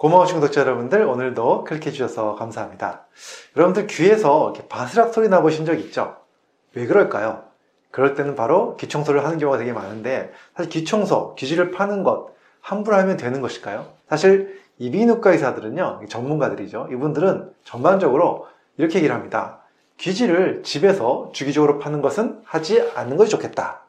고마우신 구독자 여러분들 오늘도 클릭해 주셔서 감사합니다. 여러분들 귀에서 이렇게 바스락 소리 나보신 적 있죠? 왜 그럴까요? 그럴 때는 바로 귀청소를 하는 경우가 되게 많은데 사실 귀청소, 귀지를 파는 것 함부로 하면 되는 것일까요? 사실 이비인후과 의사들은요 전문가들이죠. 이분들은 전반적으로 이렇게 얘기를 합니다. 귀지를 집에서 주기적으로 파는 것은 하지 않는 것이 좋겠다.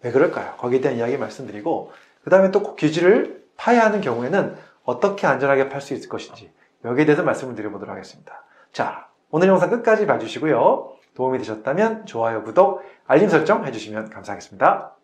왜 그럴까요? 거기에 대한 이야기 말씀드리고 그 다음에 또 귀지를 파야 하는 경우에는 어떻게 안전하게 팔 수 있을 것인지 여기에 대해서 말씀을 드려보도록 하겠습니다. 자, 오늘 영상 끝까지 봐주시고요. 도움이 되셨다면 좋아요, 구독, 알림 설정 해주시면 감사하겠습니다.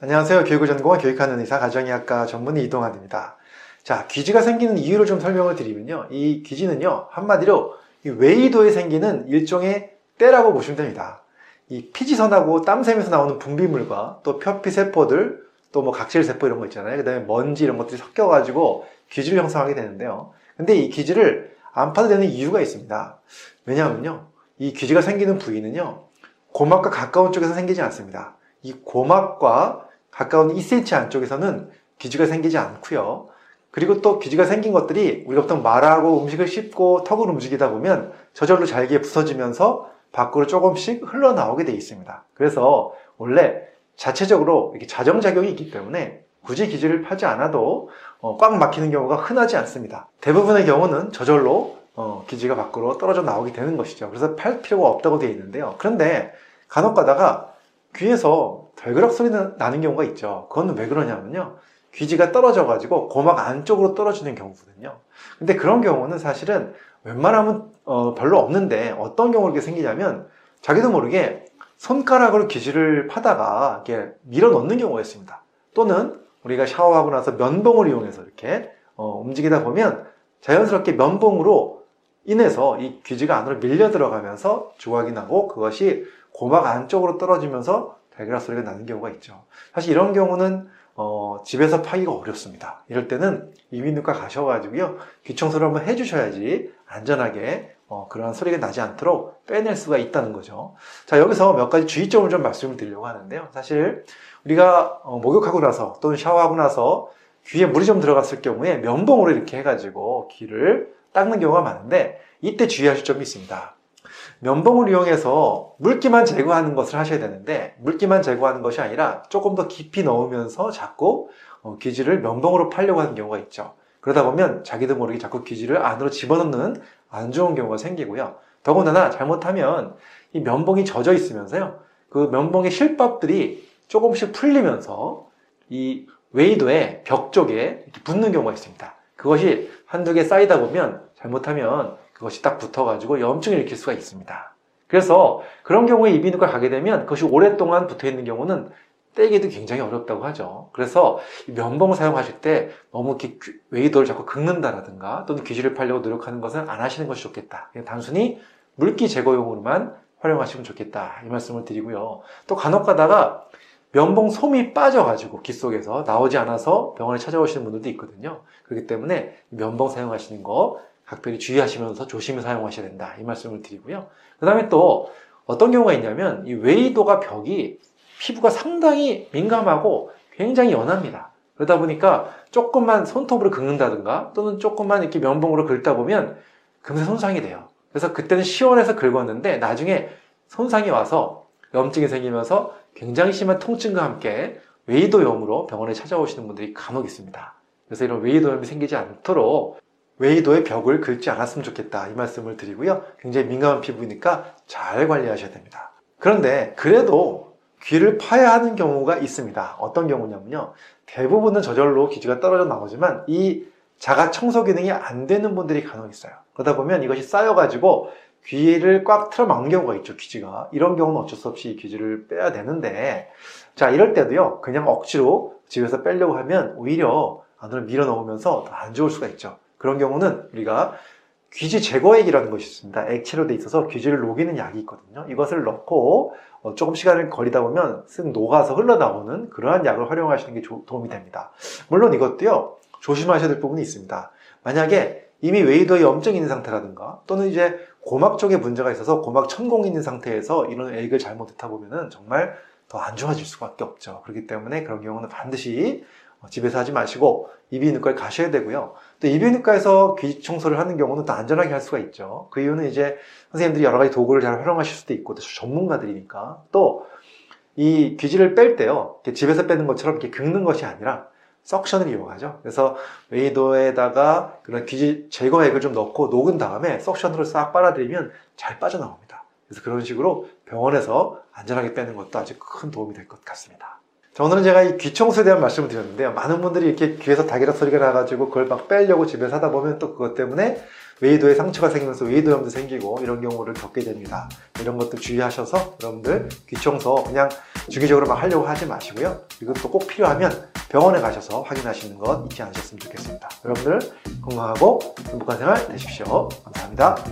안녕하세요. 교육을 전공한 교육하는 의사 가정의학과 전문의 이동환입니다. 자, 귀지가 생기는 이유를 좀 설명을 드리면요. 이 귀지는요, 한마디로 이 웨이도에 생기는 일종의 때라고 보시면 됩니다. 이 피지선하고 땀샘에서 나오는 분비물과 또 표피 세포들, 또 뭐 각질 세포 이런 거 있잖아요. 그 다음에 먼지 이런 것들이 섞여 가지고 귀지를 형성하게 되는데요. 근데 이 귀지를 안 파도 되는 이유가 있습니다. 왜냐하면요. 이 귀지가 생기는 부위는요. 고막과 가까운 쪽에서 생기지 않습니다. 이 고막과 가까운 2cm 안쪽에서는 귀지가 생기지 않고요. 그리고 또 귀지가 생긴 것들이 우리가 보통 말하고 음식을 씹고 턱을 움직이다 보면 저절로 잘게 부서지면서 밖으로 조금씩 흘러나오게 되어 있습니다. 그래서 원래 자체적으로 이렇게 자정작용이 있기 때문에 굳이 기지를 파지 않아도 어, 꽉 막히는 경우가 흔하지 않습니다. 대부분의 경우는 저절로 어, 기지가 밖으로 떨어져 나오게 되는 것이죠. 그래서 팔 필요가 없다고 되어 있는데요. 그런데 간혹 가다가 귀에서 덜그락 소리 나는 경우가 있죠. 그건 왜 그러냐면요. 귀지가 떨어져가지고 고막 안쪽으로 떨어지는 경우거든요. 근데 그런 경우는 사실은 웬만하면 어, 별로 없는데 어떤 경우가 이렇게 생기냐면 자기도 모르게 손가락으로 귀지를 파다가 이렇게 밀어 넣는 경우가 있습니다. 또는 우리가 샤워하고 나서 면봉을 이용해서 이렇게 어, 움직이다 보면 자연스럽게 면봉으로 인해서 이 귀지가 안으로 밀려 들어가면서 조각이 나고 그것이 고막 안쪽으로 떨어지면서 달걀 소리가 나는 경우가 있죠. 사실 이런 경우는 어, 집에서 파기가 어렵습니다. 이럴 때는 이민누과 가셔가지고요. 귀청소를 한번 해주셔야지 안전하게 어, 그런 소리가 나지 않도록 빼낼 수가 있다는 거죠. 자, 여기서 몇 가지 주의점을 좀 말씀을 드리려고 하는데요. 사실 우리가 어, 목욕하고 나서 또는 샤워하고 나서 귀에 물이 좀 들어갔을 경우에 면봉으로 이렇게 해가지고 귀를 닦는 경우가 많은데 이때 주의하실 점이 있습니다. 면봉을 이용해서 물기만 제거하는 것을 하셔야 되는데 물기만 제거하는 것이 아니라 조금 더 깊이 넣으면서 자꾸 어, 귀지를 면봉으로 팔려고 하는 경우가 있죠. 그러다 보면 자기도 모르게 자꾸 귀지를 안으로 집어넣는 안 좋은 경우가 생기고요. 더군다나 잘못하면 이 면봉이 젖어 있으면서요. 그 면봉의 실밥들이 조금씩 풀리면서 이 웨이도의 벽 쪽에 붙는 경우가 있습니다. 그것이 한두 개 쌓이다 보면 잘못하면 그것이 딱 붙어가지고 염증을 일으킬 수가 있습니다. 그래서 그런 경우에 이비인후과 가게 되면 그것이 오랫동안 붙어 있는 경우는 떼기도 굉장히 어렵다고 하죠. 그래서 면봉을 사용하실 때 너무 이렇게 웨이도를 자꾸 긁는다라든가 또는 귀지를 팔려고 노력하는 것은 안 하시는 것이 좋겠다. 단순히 물기 제거용으로만 활용하시면 좋겠다. 이 말씀을 드리고요. 또 간혹 가다가 면봉 솜이 빠져가지고 귀 속에서 나오지 않아서 병원에 찾아오시는 분들도 있거든요. 그렇기 때문에 면봉 사용하시는 거 각별히 주의하시면서 조심히 사용하셔야 된다. 이 말씀을 드리고요. 그 다음에 또 어떤 경우가 있냐면 이 웨이도가 벽이 피부가 상당히 민감하고 굉장히 연합니다. 그러다 보니까 조금만 손톱으로 긁는다든가 또는 조금만 이렇게 면봉으로 긁다 보면 금세 손상이 돼요. 그래서 그때는 시원해서 긁었는데 나중에 손상이 와서 염증이 생기면서 굉장히 심한 통증과 함께 웨이도염으로 병원에 찾아오시는 분들이 간혹 있습니다. 그래서 이런 웨이도염이 생기지 않도록 웨이도의 벽을 긁지 않았으면 좋겠다 이 말씀을 드리고요. 굉장히 민감한 피부이니까 잘 관리하셔야 됩니다. 그런데 그래도 귀를 파야 하는 경우가 있습니다. 어떤 경우냐면요. 대부분은 저절로 귀지가 떨어져 나오지만 이 자가 청소 기능이 안 되는 분들이 간혹 있어요. 그러다 보면 이것이 쌓여가지고 귀를 꽉 틀어막는 경우가 있죠, 귀지가. 이런 경우는 어쩔 수 없이 귀지를 빼야 되는데, 자, 이럴 때도요, 그냥 억지로 집에서 빼려고 하면 오히려 안으로 밀어 넣으면서 더 안 좋을 수가 있죠. 그런 경우는 우리가 귀지 제거액이라는 것이 있습니다. 액체로 돼 있어서 귀지를 녹이는 약이 있거든요. 이것을 넣고 어, 조금 시간을 걸리다 보면 쓱 녹아서 흘러나오는 그러한 약을 활용하시는 게 도움이 됩니다. 물론 이것도요, 조심하셔야 될 부분이 있습니다. 만약에 이미 웨이더에 염증이 있는 상태라든가 또는 이제 고막 쪽에 문제가 있어서 고막 천공이 있는 상태에서 이런 액을 잘못 듣다 보면은 정말 더 안 좋아질 수밖에 없죠. 그렇기 때문에 그런 경우는 반드시 어, 집에서 하지 마시고 이비인후과에 가셔야 되고요. 또 이비인후과에서 귀 청소를 하는 경우는 또 안전하게 할 수가 있죠. 그 이유는 이제 선생님들이 여러 가지 도구를 잘 활용하실 수도 있고 또 전문가들이니까 또 이 귀지를 뺄 때요. 집에서 빼는 것처럼 이렇게 긁는 것이 아니라 석션을 이용하죠. 그래서 웨이도에다가 그런 귀지 제거액을 좀 넣고 녹은 다음에 석션으로 싹 빨아들이면 잘 빠져나옵니다. 그래서 그런 식으로 병원에서 안전하게 빼는 것도 아주 큰 도움이 될 것 같습니다. 자, 오늘은 제가 이 귀청소에 대한 말씀을 드렸는데요. 많은 분들이 이렇게 귀에서 다기락 소리가 나가지고 그걸 막 빼려고 집에서 하다 보면 또 그것 때문에 웨이도에 상처가 생기면서 웨이도염도 생기고 이런 경우를 겪게 됩니다. 이런 것도 주의하셔서 여러분들 귀청소 그냥 주기적으로 막 하려고 하지 마시고요. 이것도 꼭 필요하면 병원에 가셔서 확인하시는 것 잊지 않으셨으면 좋겠습니다. 여러분들 건강하고 행복한 생활 되십시오. 감사합니다.